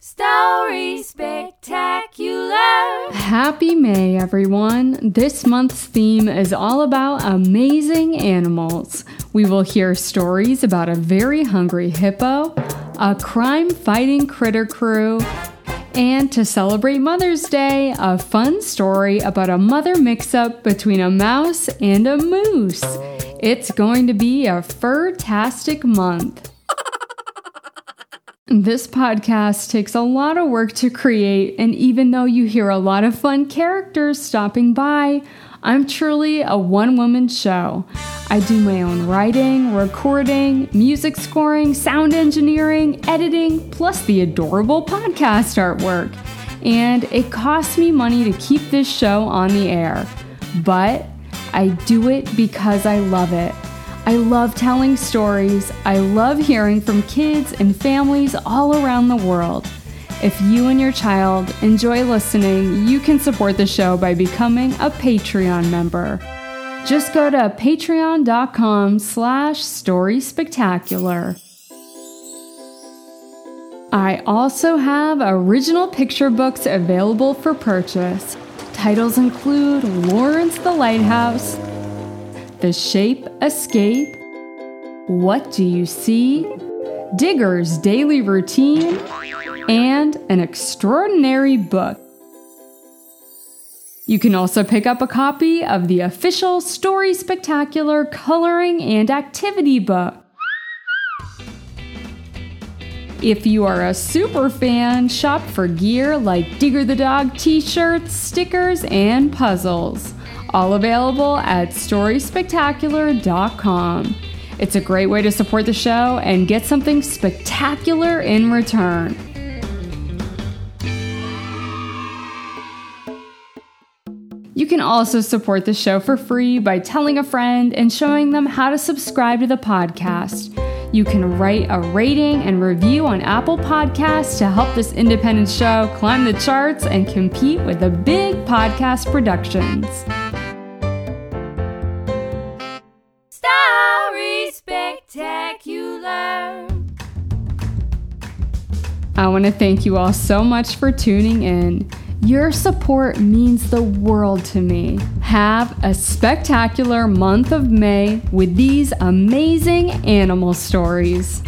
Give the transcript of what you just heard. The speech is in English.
Story Spectacular. Happy May, everyone. This month's theme is all about amazing animals. We will hear stories about a very hungry hippo, a crime fighting critter crew, and to celebrate Mother's Day, a fun story about a mother mix up between a mouse and a moose. It's going to be a fur-tastic month. This podcast takes a lot of work to create, and even though you hear a lot of fun characters stopping by, I'm truly a one woman show. I do my own writing, recording, music scoring, sound engineering, editing, plus the adorable podcast artwork. And it costs me money to keep this show on the air. But I do it because I love it. I love telling stories. I love hearing from kids and families all around the world. If you and your child enjoy listening, you can support the show by becoming a Patreon member. Just go to patreon.com slash storyspectacular. I also have original picture books available for purchase. Titles include Lawrence the Lighthouse, the Shape Escape, What Do You See, Digger's Daily Routine, and An Extraordinary Book. You can also pick up a copy of the official Story Spectacular coloring and activity book. If you are a super fan, shop for gear like Digger the Dog t shirts, stickers, and puzzles all available at StorySpectacular.com. It's a great way to support the show and get something spectacular in return. You can also support the show for free by telling a friend and showing them how to subscribe to the podcast. You can write a rating and review on Apple Podcasts to help this independent show climb the charts and compete with the big podcast productions. I want to thank you all so much for tuning in. Your support means the world to me. Have a spectacular month of May with these amazing animal stories.